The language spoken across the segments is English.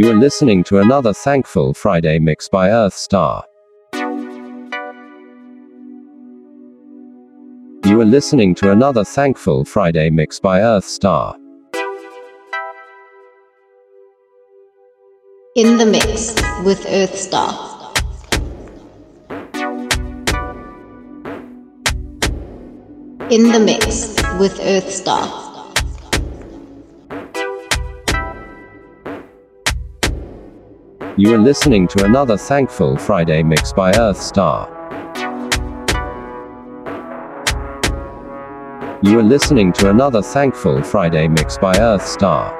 You are listening to another Thankful Friday mix by Earth Star. You are listening to another Thankful Friday mix by Earth Star. In the mix with Earth Star. In the mix with Earth You are listening to another Thankful Friday mix by Earth Star. You are listening to another Thankful Friday mix by Earth Star.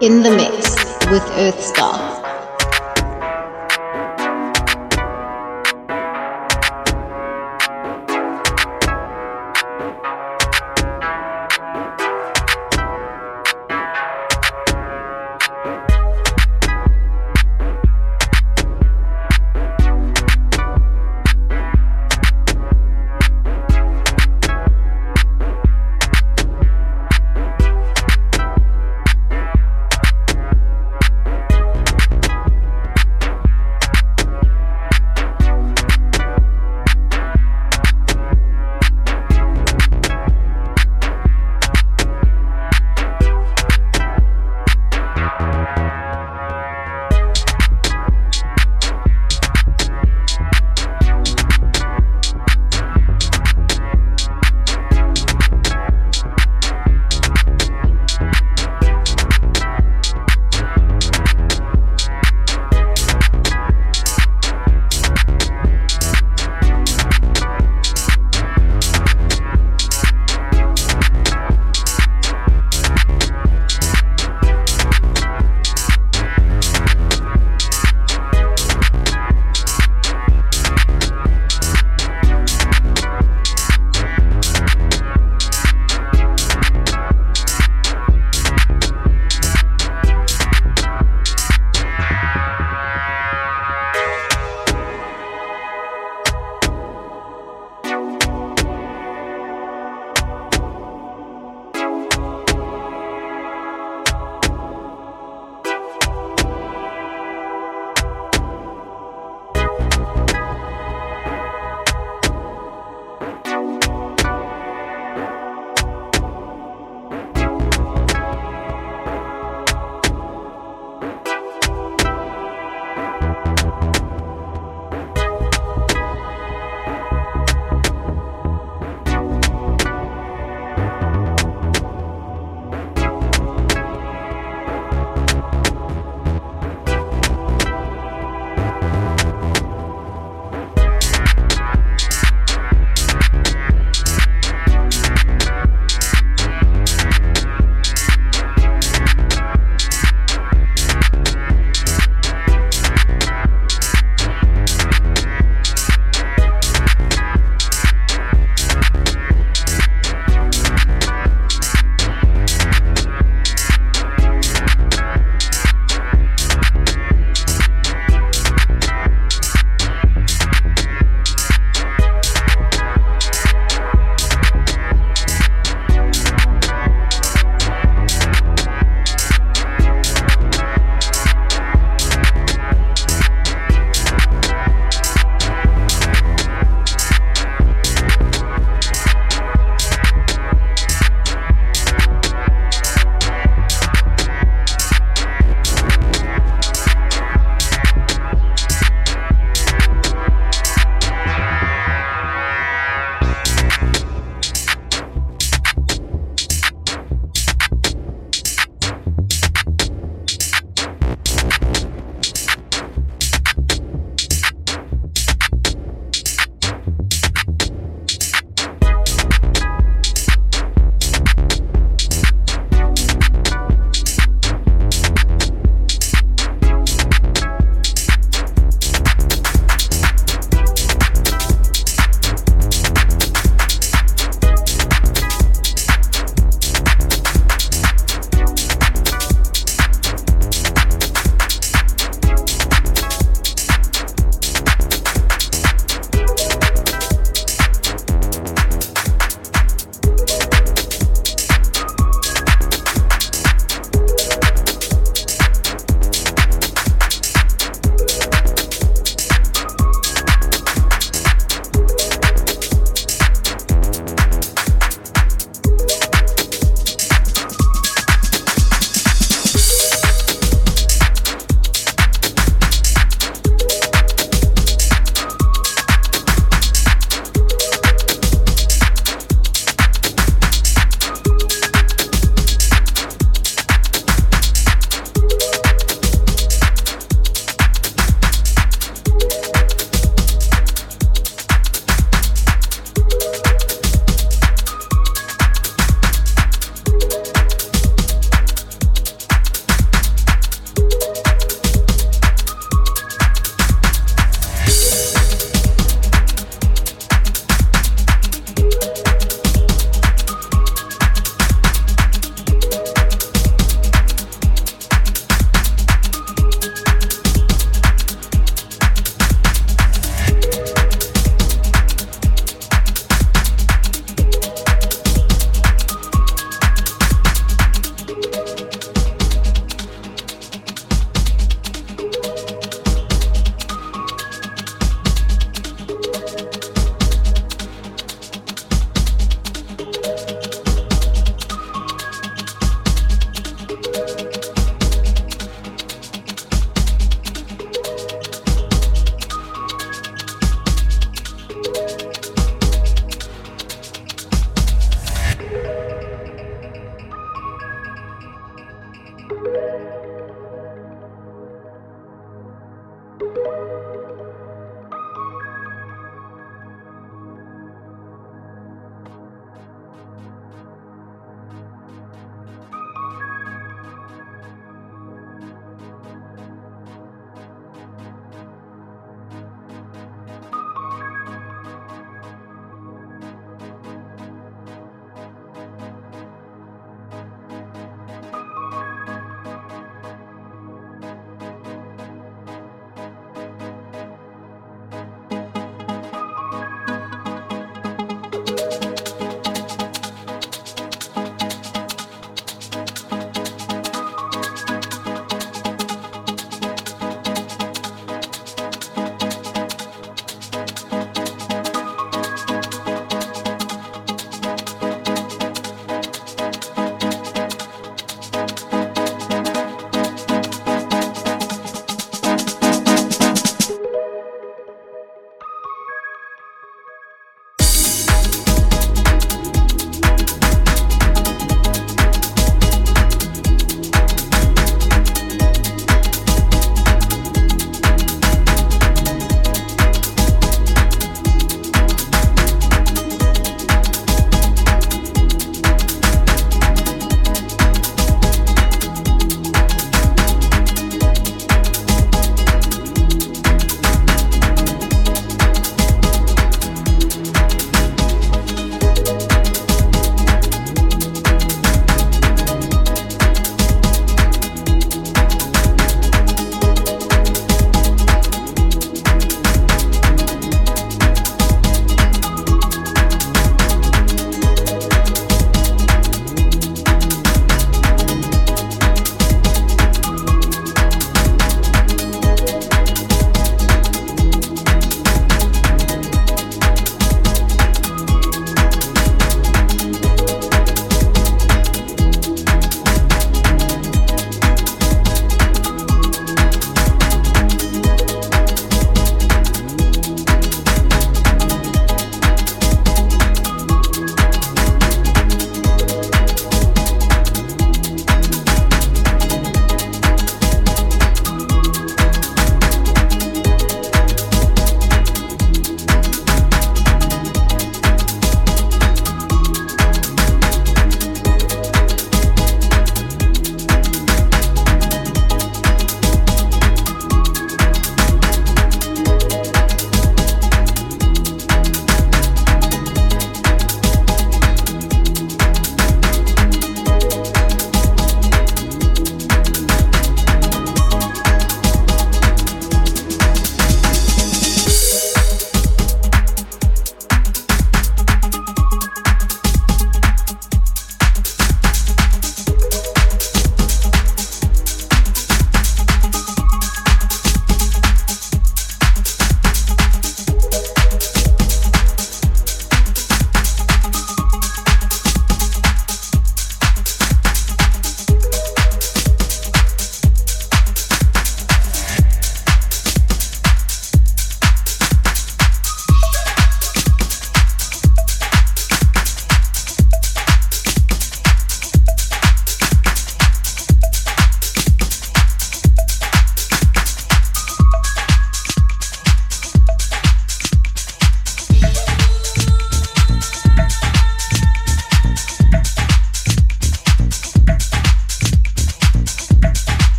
In the mix with Earth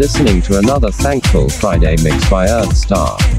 listening to another Thankful Friday mix by Earthstar.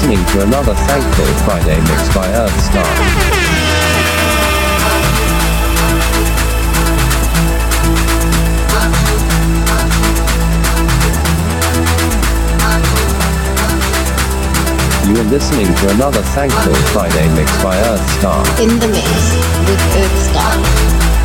Listening to another Thankful Friday mix by Earthstar. You are listening to another Thankful Friday mix by Earthstar. In the mix with Earthstar.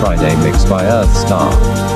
Friday mix by Earthstar.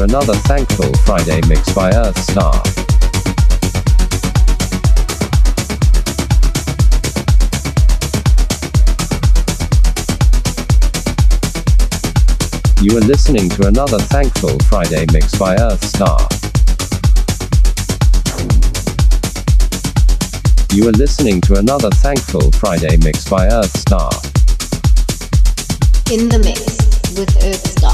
To another Thankful Friday mix by Earthstar. You are listening to another Thankful Friday mix by Earthstar. You are listening to another Thankful Friday mix by Earthstar. In the mix with Earthstar.